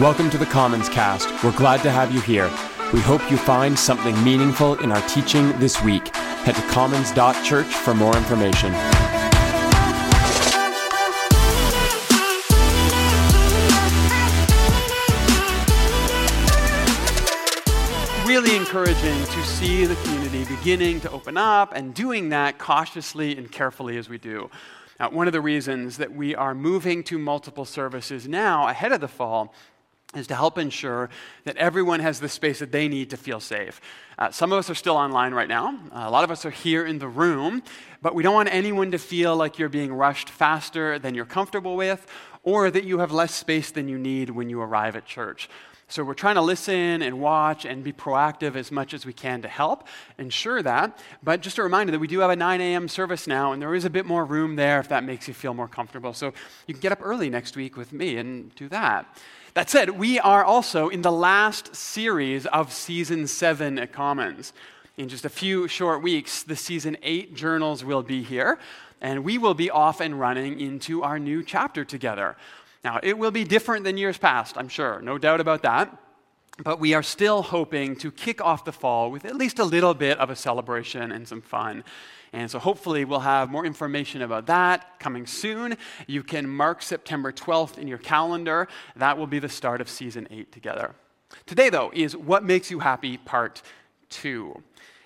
Welcome to the Commons Cast. We're glad to have you here. We hope you find something meaningful in our teaching this week. Head to commons.church for more information. Really encouraging to see the community beginning to open up and doing that cautiously and carefully as we do. Now, one of the reasons that we are moving to multiple services now ahead of the fall is to help ensure that everyone has the space that they need to feel safe. Uh, some of us are still online right now. Uh, a lot of us are here in the room, but we don't want anyone to feel like you're being rushed faster than you're comfortable with or that you have less space than you need when you arrive at church. So we're trying to listen and watch and be proactive as much as we can to help ensure that. But just a reminder that we do have a 9 a.m. service now, and there is a bit more room there if that makes you feel more comfortable. So you can get up early next week with me and do that. That said, we are also in the last series of season seven at Commons. In just a few short weeks, the season eight journals will be here, and we will be off and running into our new chapter together. Now, it will be different than years past, I'm sure, no doubt about that. But we are still hoping to kick off the fall with at least a little bit of a celebration and some fun. And so hopefully we'll have more information about that coming soon. You can mark September 12th in your calendar. That will be the start of season eight together. Today, though, is What Makes You Happy, Part 2.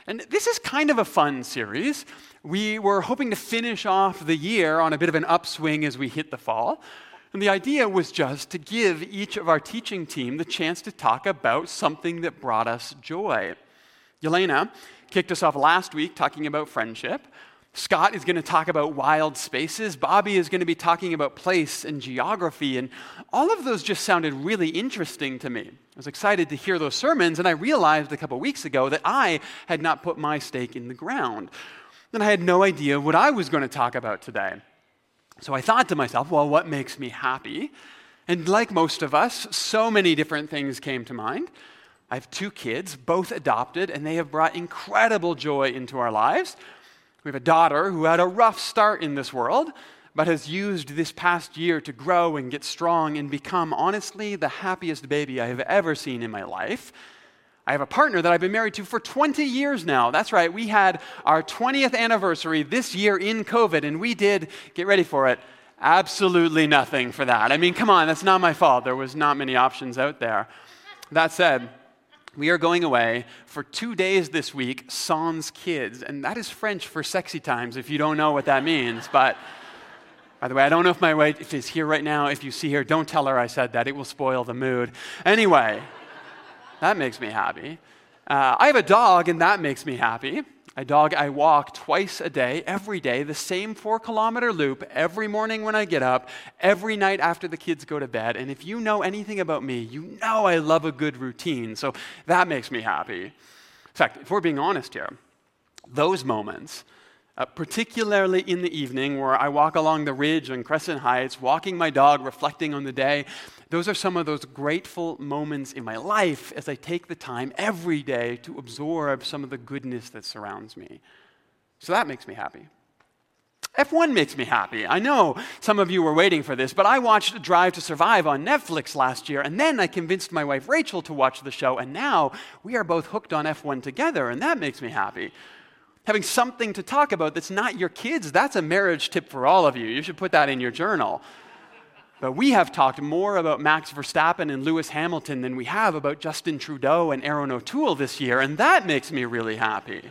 And this is kind of a fun series. We were hoping to finish off the year on a bit of an upswing as we hit the fall. And the idea was just to give each of our teaching team the chance to talk about something that brought us joy. Yelena kicked us off last week talking about friendship. Scott is going to talk about wild spaces. Bobby is going to be talking about place and geography. And all of those just sounded really interesting to me. I was excited to hear those sermons, and I realized a couple weeks ago that I had not put my stake in the ground. And I had no idea what I was going to talk about today. So I thought to myself, well, what makes me happy? And like most of us, so many different things came to mind. I have two kids, both adopted, and they have brought incredible joy into our lives. We have a daughter who had a rough start in this world, but has used this past year to grow and get strong and become, honestly, the happiest baby I have ever seen in my life. I have a partner that I've been married to for 20 years now. That's right, we had our 20th anniversary this year in COVID, and we did, get ready for it, absolutely nothing for that. I mean, come on, that's not my fault. There was not many options out there. That said, we are going away for two days this week, sans kids. And that is French for sexy times, if you don't know what that means. But by the way, I don't know if my wife is here right now. If you see her, don't tell her I said that. It will spoil the mood. Anyway, that makes me happy. Uh, I have a dog, and that makes me happy. A dog I walk twice a day, every day, the same four kilometer loop every morning when I get up, every night after the kids go to bed. And if you know anything about me, you know I love a good routine. So that makes me happy. In fact, if we're being honest here, those moments, uh, particularly in the evening where I walk along the ridge on Crescent Heights, walking my dog, reflecting on the day, those are some of those grateful moments in my life as I take the time every day to absorb some of the goodness that surrounds me. So that makes me happy. F1 makes me happy. I know some of you were waiting for this, but I watched Drive to Survive on Netflix last year, and then I convinced my wife Rachel to watch the show, and now we are both hooked on F1 together, and that makes me happy. Having something to talk about that's not your kids, that's a marriage tip for all of you. You should put that in your journal. But we have talked more about Max Verstappen and Lewis Hamilton than we have about Justin Trudeau and Erin O'Toole this year, and that makes me really happy.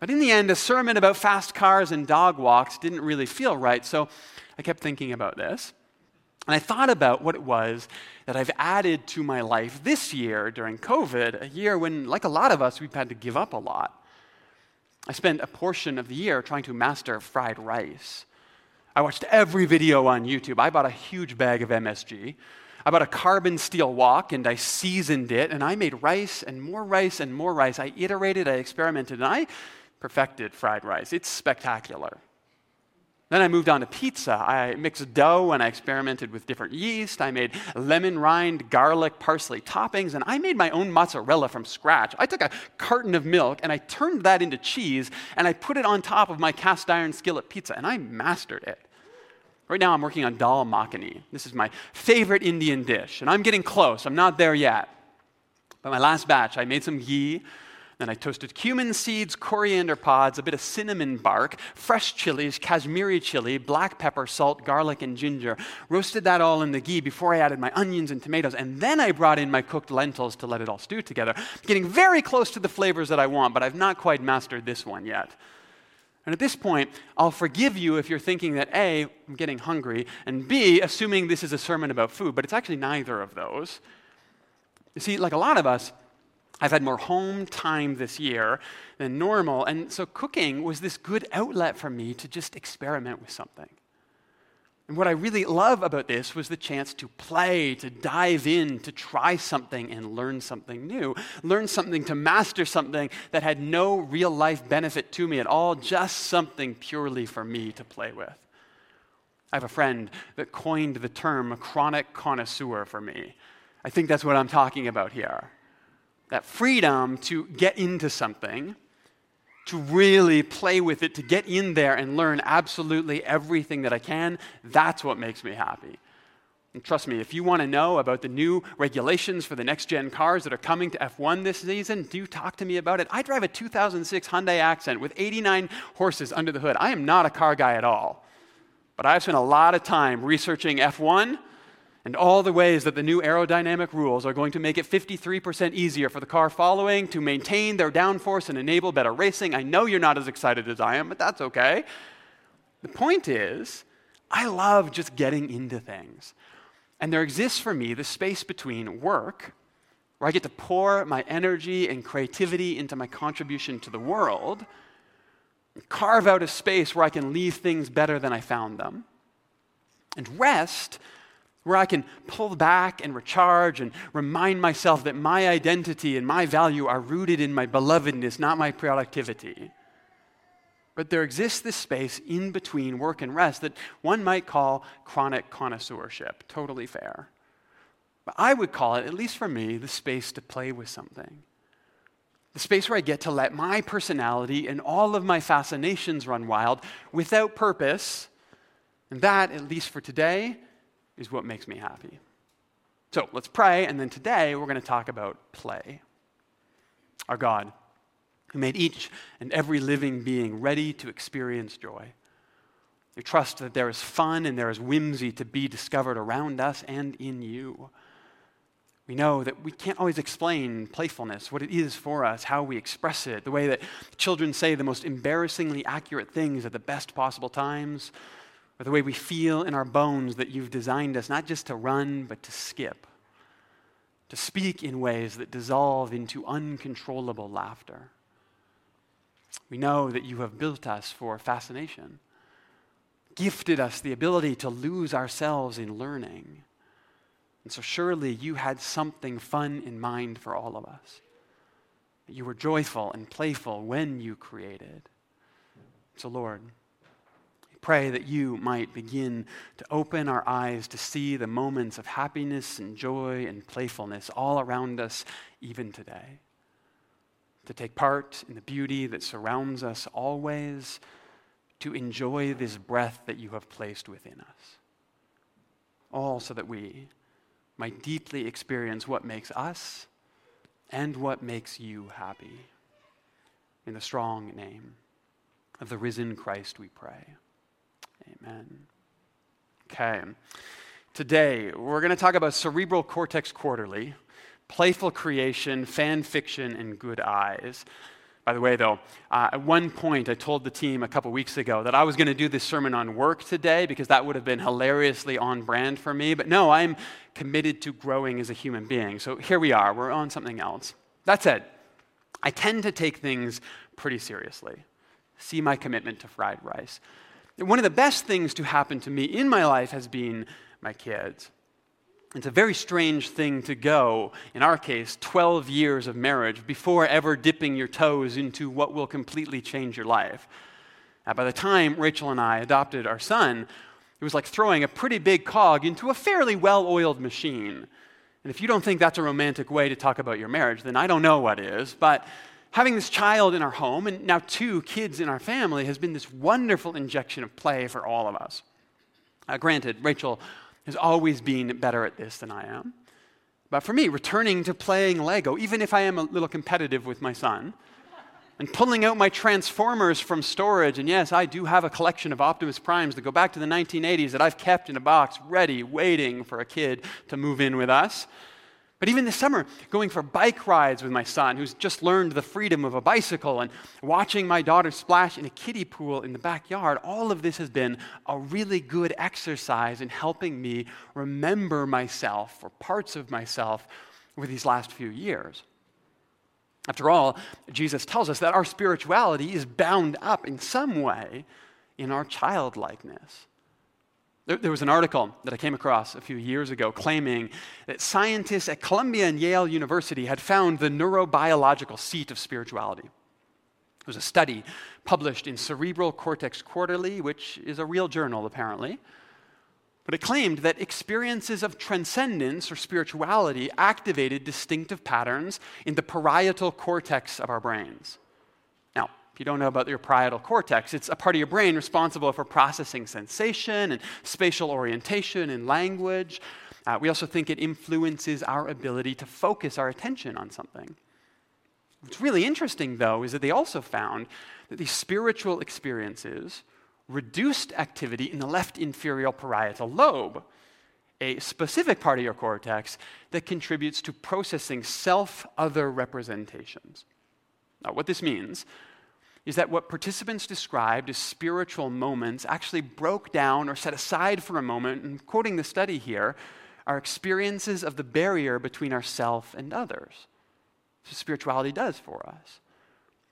But in the end, a sermon about fast cars and dog walks didn't really feel right, so I kept thinking about this. And I thought about what it was that I've added to my life this year during COVID, a year when, like a lot of us, we've had to give up a lot. I spent a portion of the year trying to master fried rice. I watched every video on YouTube. I bought a huge bag of MSG. I bought a carbon steel wok and I seasoned it and I made rice and more rice and more rice. I iterated, I experimented, and I perfected fried rice. It's spectacular. Then I moved on to pizza. I mixed dough and I experimented with different yeast. I made lemon rind, garlic, parsley toppings, and I made my own mozzarella from scratch. I took a carton of milk and I turned that into cheese and I put it on top of my cast iron skillet pizza and I mastered it. Right now, I'm working on dal makhani. This is my favorite Indian dish, and I'm getting close. I'm not there yet. But my last batch, I made some ghee, then I toasted cumin seeds, coriander pods, a bit of cinnamon bark, fresh chilies, Kashmiri chili, black pepper, salt, garlic, and ginger. Roasted that all in the ghee before I added my onions and tomatoes. And then I brought in my cooked lentils to let it all stew together. Getting very close to the flavors that I want, but I've not quite mastered this one yet. And at this point, I'll forgive you if you're thinking that A, I'm getting hungry, and B, assuming this is a sermon about food, but it's actually neither of those. You see, like a lot of us, I've had more home time this year than normal. And so cooking was this good outlet for me to just experiment with something. And what I really love about this was the chance to play, to dive in, to try something and learn something new. Learn something, to master something that had no real life benefit to me at all, just something purely for me to play with. I have a friend that coined the term chronic connoisseur for me. I think that's what I'm talking about here that freedom to get into something, to really play with it, to get in there and learn absolutely everything that I can, that's what makes me happy. And trust me, if you want to know about the new regulations for the next gen cars that are coming to F1 this season, do talk to me about it. I drive a 2006 Hyundai Accent with 89 horses under the hood. I am not a car guy at all. But I've spent a lot of time researching F1 and all the ways that the new aerodynamic rules are going to make it 53% easier for the car following to maintain their downforce and enable better racing. I know you're not as excited as I am, but that's okay. The point is, I love just getting into things. And there exists for me the space between work, where I get to pour my energy and creativity into my contribution to the world, carve out a space where I can leave things better than I found them, and rest where I can pull back and recharge and remind myself that my identity and my value are rooted in my belovedness, not my productivity. But there exists this space in between work and rest that one might call chronic connoisseurship. Totally fair. But I would call it, at least for me, the space to play with something. The space where I get to let my personality and all of my fascinations run wild without purpose. And that, at least for today, is what makes me happy. So let's pray, and then today we're going to talk about play. Our God, who made each and every living being ready to experience joy. We trust that there is fun and there is whimsy to be discovered around us and in you. We know that we can't always explain playfulness, what it is for us, how we express it, the way that children say the most embarrassingly accurate things at the best possible times, or the way we feel in our bones that you've designed us not just to run, but to skip, to speak in ways that dissolve into uncontrollable laughter. We know that you have built us for fascination, gifted us the ability to lose ourselves in learning. And so, surely you had something fun in mind for all of us. You were joyful and playful when you created. So, Lord, pray that you might begin to open our eyes to see the moments of happiness and joy and playfulness all around us, even today. To take part in the beauty that surrounds us always, to enjoy this breath that you have placed within us. All so that we might deeply experience what makes us and what makes you happy. In the strong name of the risen Christ, we pray. Amen. Okay. Today, we're going to talk about cerebral cortex quarterly, playful creation, fan fiction, and good eyes. By the way, though, uh, at one point I told the team a couple weeks ago that I was going to do this sermon on work today because that would have been hilariously on brand for me. But no, I'm committed to growing as a human being. So here we are, we're on something else. That said, I tend to take things pretty seriously. See my commitment to fried rice. One of the best things to happen to me in my life has been my kids. It's a very strange thing to go, in our case, 12 years of marriage before ever dipping your toes into what will completely change your life. Now, by the time Rachel and I adopted our son, it was like throwing a pretty big cog into a fairly well oiled machine. And if you don't think that's a romantic way to talk about your marriage, then I don't know what is. But having this child in our home and now two kids in our family has been this wonderful injection of play for all of us. Uh, granted, Rachel has always been better at this than I am. But for me, returning to playing Lego, even if I am a little competitive with my son, and pulling out my Transformers from storage, and yes, I do have a collection of Optimus Primes that go back to the 1980s that I've kept in a box, ready, waiting for a kid to move in with us. But even this summer, going for bike rides with my son, who's just learned the freedom of a bicycle, and watching my daughter splash in a kiddie pool in the backyard, all of this has been a really good exercise in helping me remember myself or parts of myself over these last few years. After all, Jesus tells us that our spirituality is bound up in some way in our childlikeness. There, was an article that I came across a few years ago claiming that scientists at Columbia and Yale University had found the neurobiological seat of spirituality. It was a study published in Cerebral Cortex Quarterly, which is a real journal apparently. But it claimed that experiences of transcendence or spirituality activated distinctive patterns in the parietal cortex of our brains. If you don't know about your parietal cortex, it's a part of your brain responsible for processing sensation and spatial orientation and language. Uh, we also think it influences our ability to focus our attention on something. What's really interesting, though, is that they also found that these spiritual experiences reduced activity in the left inferior parietal lobe, a specific part of your cortex that contributes to processing self other representations. Now, what this means is that what participants described as spiritual moments actually broke down or set aside for a moment, and quoting the study here, are experiences of the barrier between ourself and others. So spirituality does for us.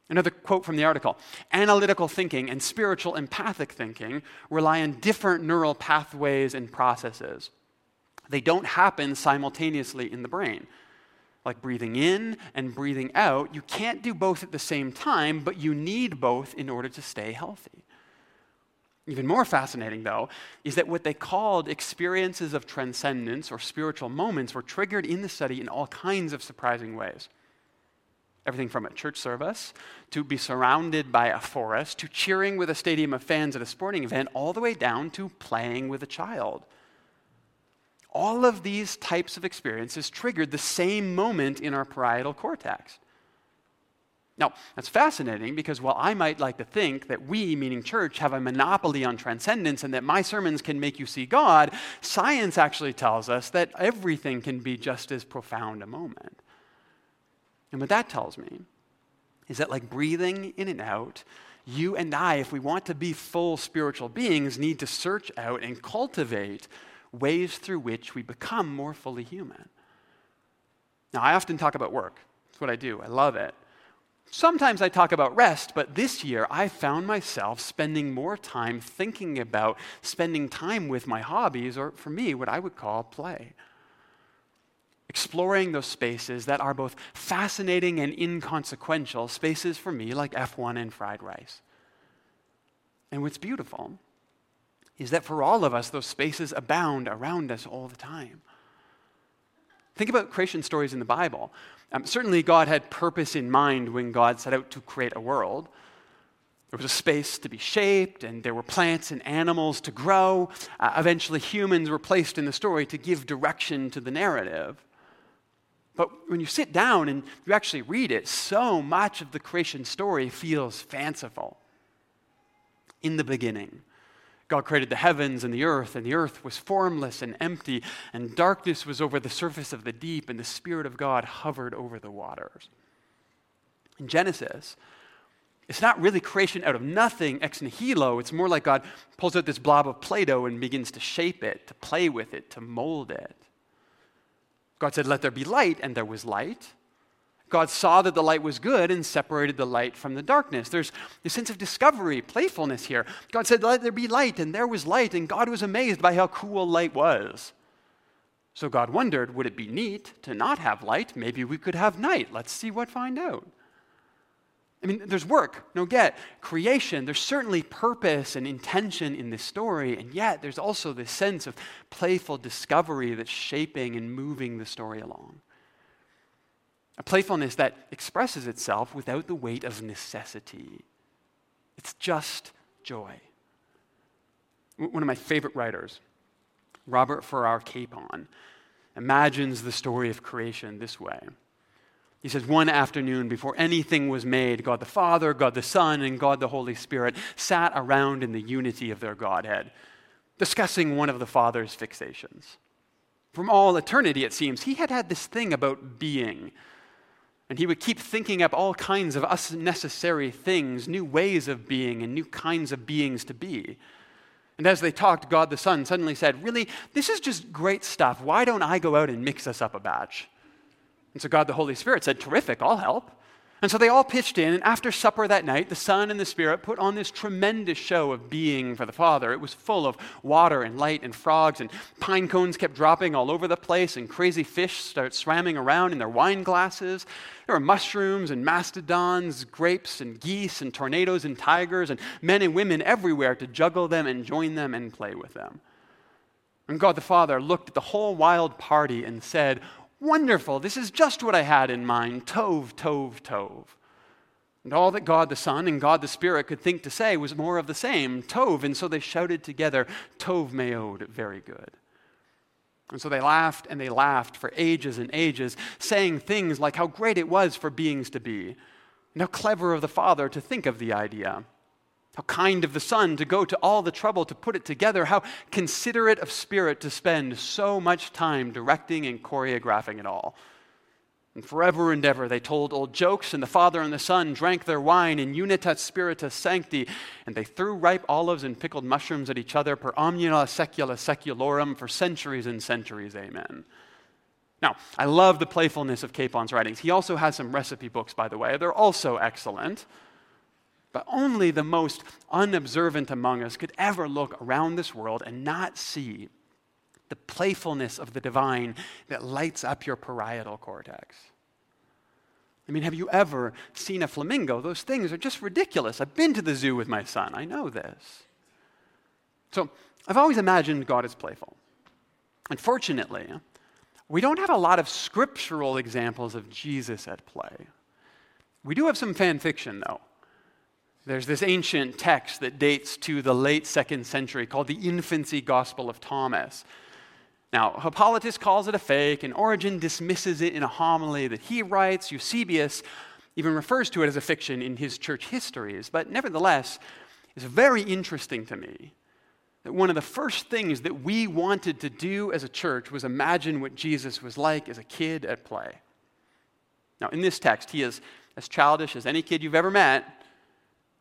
Another quote from the article Analytical thinking and spiritual empathic thinking rely on different neural pathways and processes. They don't happen simultaneously in the brain like breathing in and breathing out, you can't do both at the same time, but you need both in order to stay healthy. Even more fascinating, though, is that what they called experiences of transcendence or spiritual moments were triggered in the study in all kinds of surprising ways. Everything from a church service to be surrounded by a forest to cheering with a stadium of fans at a sporting event, all the way down to playing with a child all of these types of experiences triggered the same moment in our parietal cortex. Now, that's fascinating because while I might like to think that we, meaning church, have a monopoly on transcendence and that my sermons can make you see God, science actually tells us that everything can be just as profound a moment. And what that tells me is that, like breathing in and out, you and I, if we want to be full spiritual beings, need to search out and cultivate ways through which we become more fully human. Now, I often talk about work. That's what I do. I love it. Sometimes I talk about rest, but this year I found myself spending more time thinking about spending time with my hobbies, or for me, what I would call play. Exploring those spaces that are both fascinating and inconsequential, spaces for me like F1 and fried rice. And what's beautiful is that for all of us, those spaces abound around us all the time. Think about creation stories in the Bible. Um, certainly, God had purpose in mind when God set out to create a world. There was a space to be shaped, and there were plants and animals to grow. Uh, eventually, humans were placed in the story to give direction to the narrative. But when you sit down and you actually read it, so much of the creation story feels fanciful. In the beginning, God created the heavens and the earth, and the earth was formless and empty, and darkness was over the surface of the deep, and the Spirit of God hovered over the waters. In Genesis, it's not really creation out of nothing, ex nihilo. It's more like God pulls out this blob of Play Doh and begins to shape it, to play with it, to mold it. God said, Let there be light, and there was light. God saw that the light was good and separated the light from the darkness. There's a sense of discovery, playfulness here. God said, Let there be light, and there was light, and God was amazed by how cool light was. So God wondered, Would it be neat to not have light? Maybe we could have night. Let's see what find out. I mean, there's work, no get, creation. There's certainly purpose and intention in this story, and yet there's also this sense of playful discovery that's shaping and moving the story along. A playfulness that expresses itself without the weight of necessity. It's just joy. One of my favorite writers Robert Farrar Capon imagines the story of creation this way. He says, One afternoon, before anything was made, God the Father, God the Son, and God the Holy Spirit sat around in the unity of their Godhead, discussing one of the Father's fixations. From all eternity, it seems, he had had this thing about being. And he would keep thinking up all kinds of unnecessary things, new ways of being, and new kinds of beings to be. And as they talked, God the Son suddenly said, Really, this is just great stuff. Why don't I go out and mix us up a batch? And so God the Holy Spirit said, Terrific, I'll help. And so they all pitched in, and after supper that night, the Son and the Spirit put on this tremendous show of being for the Father. It was full of water and light and frogs, and pine cones kept dropping all over the place, and crazy fish started swimming around in their wine glasses. There were mushrooms and mastodons, grapes and geese, and tornadoes and tigers, and men and women everywhere to juggle them and join them and play with them. And God the Father looked at the whole wild party and said, Wonderful. This is just what I had in mind. Tov, tov, tov. And all that God the Son and God the Spirit could think to say was more of the same, Tov. And so they shouted together, Tov meod, very good. And so they laughed and they laughed for ages and ages, saying things like how great it was for beings to be, and how clever of the Father to think of the idea. How kind of the Son to go to all the trouble to put it together. How considerate of Spirit to spend so much time directing and choreographing it all. And forever and ever they told old jokes, and the Father and the Son drank their wine in unitas spiritus sancti, and they threw ripe olives and pickled mushrooms at each other per omnia secula seculorum for centuries and centuries. Amen. Now, I love the playfulness of Capon's writings. He also has some recipe books, by the way. They're also excellent. But only the most unobservant among us could ever look around this world and not see the playfulness of the divine that lights up your parietal cortex. I mean, have you ever seen a flamingo? Those things are just ridiculous. I've been to the zoo with my son, I know this. So I've always imagined God as playful. Unfortunately, we don't have a lot of scriptural examples of Jesus at play. We do have some fan fiction, though. There's this ancient text that dates to the late second century called the Infancy Gospel of Thomas. Now, Hippolytus calls it a fake, and Origen dismisses it in a homily that he writes. Eusebius even refers to it as a fiction in his church histories. But nevertheless, it's very interesting to me that one of the first things that we wanted to do as a church was imagine what Jesus was like as a kid at play. Now, in this text, he is as childish as any kid you've ever met,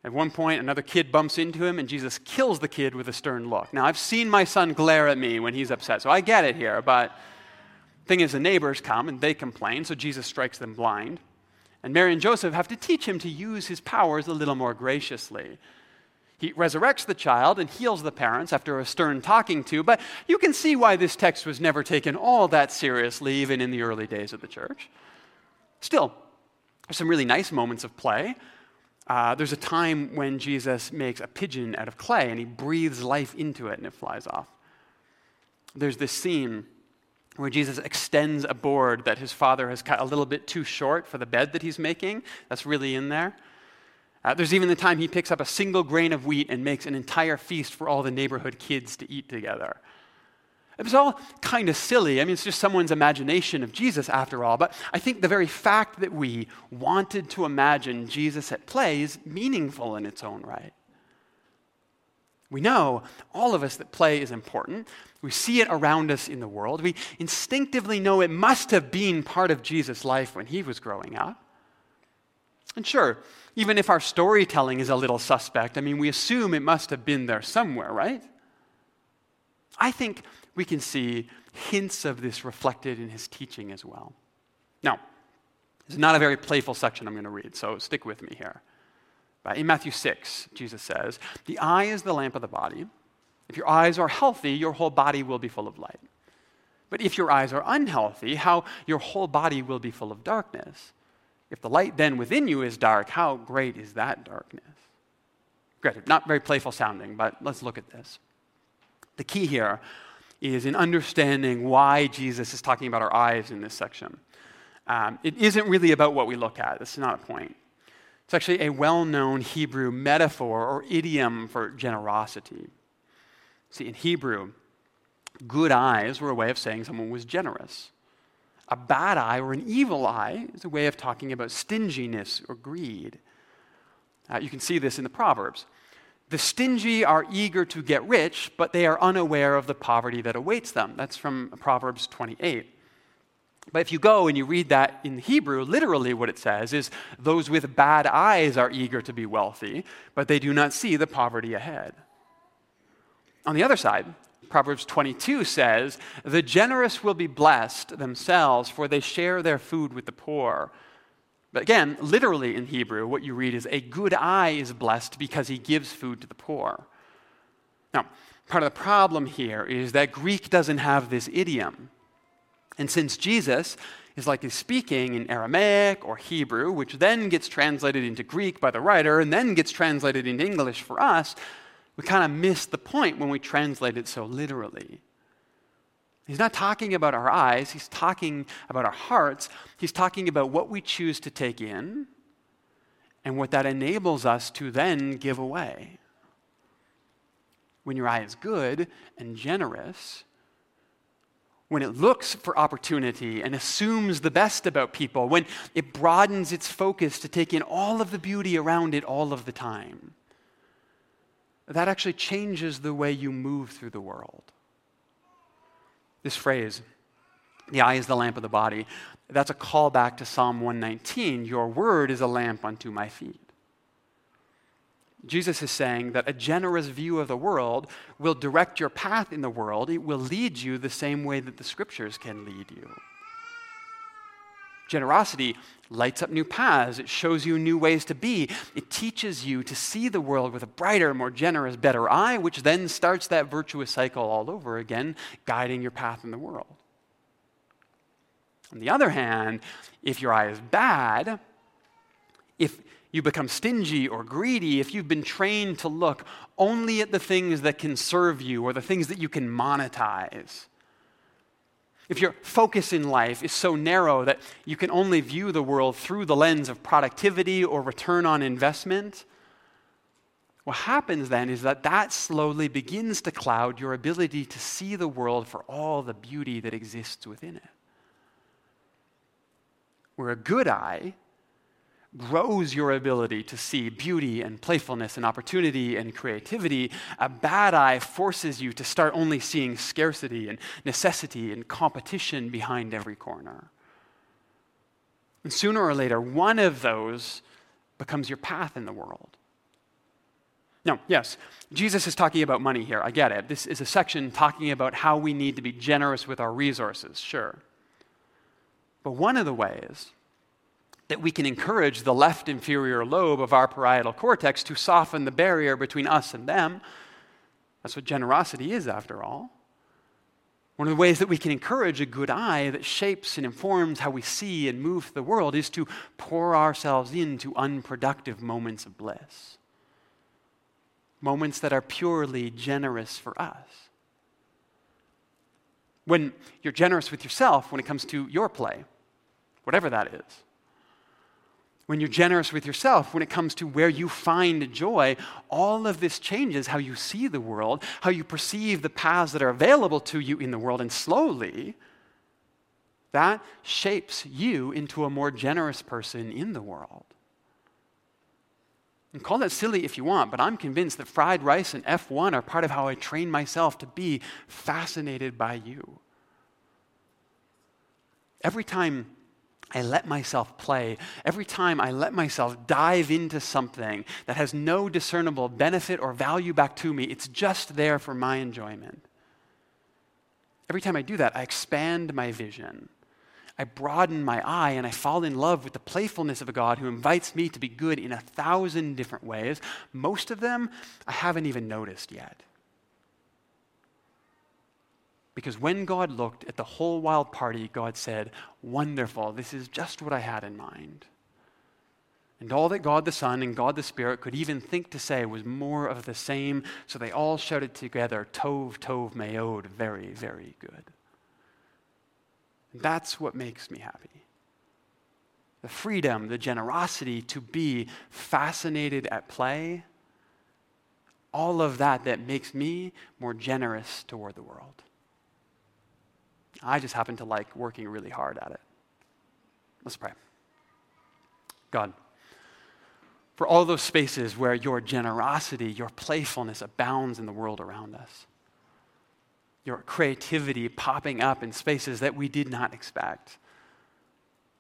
at one point, another kid bumps into him, and Jesus kills the kid with a stern look. Now, I've seen my son glare at me when he's upset, so I get it here. But thing is, the neighbors come and they complain, so Jesus strikes them blind. And Mary and Joseph have to teach him to use his powers a little more graciously. He resurrects the child and heals the parents after a stern talking to, but you can see why this text was never taken all that seriously, even in the early days of the church. Still, there's some really nice moments of play. Uh, there's a time when Jesus makes a pigeon out of clay and he breathes life into it and it flies off. There's this scene where Jesus extends a board that his father has cut a little bit too short for the bed that he's making. That's really in there. Uh, there's even the time he picks up a single grain of wheat and makes an entire feast for all the neighborhood kids to eat together. It was all kind of silly. I mean, it's just someone's imagination of Jesus after all. But I think the very fact that we wanted to imagine Jesus at play is meaningful in its own right. We know, all of us, that play is important. We see it around us in the world. We instinctively know it must have been part of Jesus' life when he was growing up. And sure, even if our storytelling is a little suspect, I mean, we assume it must have been there somewhere, right? I think we can see hints of this reflected in his teaching as well. Now, this is not a very playful section I'm going to read, so stick with me here. In Matthew 6, Jesus says, The eye is the lamp of the body. If your eyes are healthy, your whole body will be full of light. But if your eyes are unhealthy, how your whole body will be full of darkness. If the light then within you is dark, how great is that darkness? Granted, not very playful sounding, but let's look at this. The key here is in understanding why Jesus is talking about our eyes in this section. Um, it isn't really about what we look at, that's not a point. It's actually a well known Hebrew metaphor or idiom for generosity. See, in Hebrew, Good eyes were a way of saying someone was generous. A bad eye or an evil eye is a way of talking about stinginess or greed. Uh, you can see this in the Proverbs. The stingy are eager to get rich, but they are unaware of the poverty that awaits them. That's from Proverbs 28. But if you go and you read that in Hebrew, literally what it says is those with bad eyes are eager to be wealthy, but they do not see the poverty ahead. On the other side, Proverbs 22 says, The generous will be blessed themselves, for they share their food with the poor. But again, literally in Hebrew, what you read is, A good eye is blessed because he gives food to the poor. Now, part of the problem here is that Greek doesn't have this idiom. And since Jesus is likely speaking in Aramaic or Hebrew, which then gets translated into Greek by the writer and then gets translated into English for us, we kind of miss the point when we translate it so literally. He's not talking about our eyes, he's talking about our hearts. He's talking about what we choose to take in and what that enables us to then give away. When your eye is good and generous, when it looks for opportunity and assumes the best about people, when it broadens its focus to take in all of the beauty around it all of the time, that actually changes the way you move through the world. This phrase, the eye is the lamp of the body, that's a callback to Psalm 119 Your word is a lamp unto my feet. Jesus is saying that a generous view of the world will direct your path in the world. It will lead you the same way that the scriptures can lead you. Generosity lights up new paths. It shows you new ways to be. It teaches you to see the world with a brighter, more generous, better eye, which then starts that virtuous cycle all over again, guiding your path in the world. On the other hand, if your eye is bad, if you become stingy or greedy if you've been trained to look only at the things that can serve you or the things that you can monetize. If your focus in life is so narrow that you can only view the world through the lens of productivity or return on investment, what happens then is that that slowly begins to cloud your ability to see the world for all the beauty that exists within it. Where a good eye grows your ability to see beauty and playfulness and opportunity and creativity. A bad eye forces you to start only seeing scarcity and necessity and competition behind every corner. And sooner or later, one of those becomes your path in the world. Now, yes, Jesus is talking about money here. I get it. This is a section talking about how we need to be generous with our resources, sure. But one of the ways that we can encourage the left inferior lobe of our parietal cortex to soften the barrier between us and them. That's what generosity is, after all. One of the ways that we can encourage a good eye that shapes and informs how we see and move the world is to pour ourselves into unproductive moments of bliss. Moments that are purely generous for us. When you're generous with yourself when it comes to your play, whatever that is when you're generous with yourself, when it comes to where you find joy, all of this changes how you see the world, how you perceive the paths that are available to you in the world, and slowly, that shapes you into a more generous person in the world. And call that silly if you want, but I'm convinced that fried rice and F1 are part of how I train myself to be fascinated by you. Every time I let myself play, every time I let myself dive into something that has no discernible benefit or value back to me, it's just there for my enjoyment. Every time I do that, I expand my vision. I broaden my eye and I fall in love with the playfulness of a God who invites me to be good in a thousand different ways. Most of them I haven't even noticed yet. Because when God looked at the whole wild party, God said, Wonderful, this is just what I had in mind. And all that God the Son and God the Spirit could even think to say was more of the same, so they all shouted together, Tov, Tov, Meod, very, very good. And that's what makes me happy. The freedom, the generosity to be fascinated at play, all of that that makes me more generous toward the world. I just happen to like working really hard at it. Let's pray. God, for all those spaces where your generosity, your playfulness abounds in the world around us, your creativity popping up in spaces that we did not expect.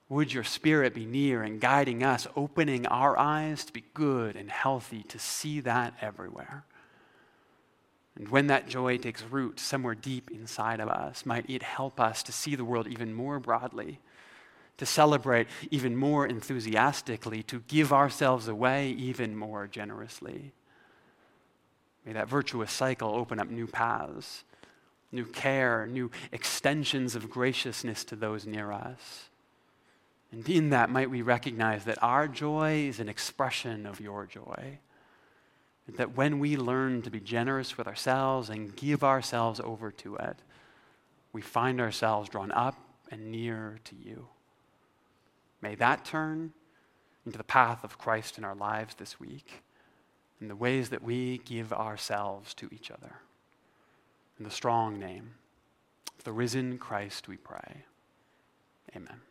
Would your spirit be near and guiding us, opening our eyes to be good and healthy, to see that everywhere? And when that joy takes root somewhere deep inside of us, might it help us to see the world even more broadly, to celebrate even more enthusiastically, to give ourselves away even more generously. May that virtuous cycle open up new paths, new care, new extensions of graciousness to those near us. And in that, might we recognize that our joy is an expression of your joy. That when we learn to be generous with ourselves and give ourselves over to it, we find ourselves drawn up and near to you. May that turn into the path of Christ in our lives this week, in the ways that we give ourselves to each other. In the strong name of the risen Christ, we pray. Amen.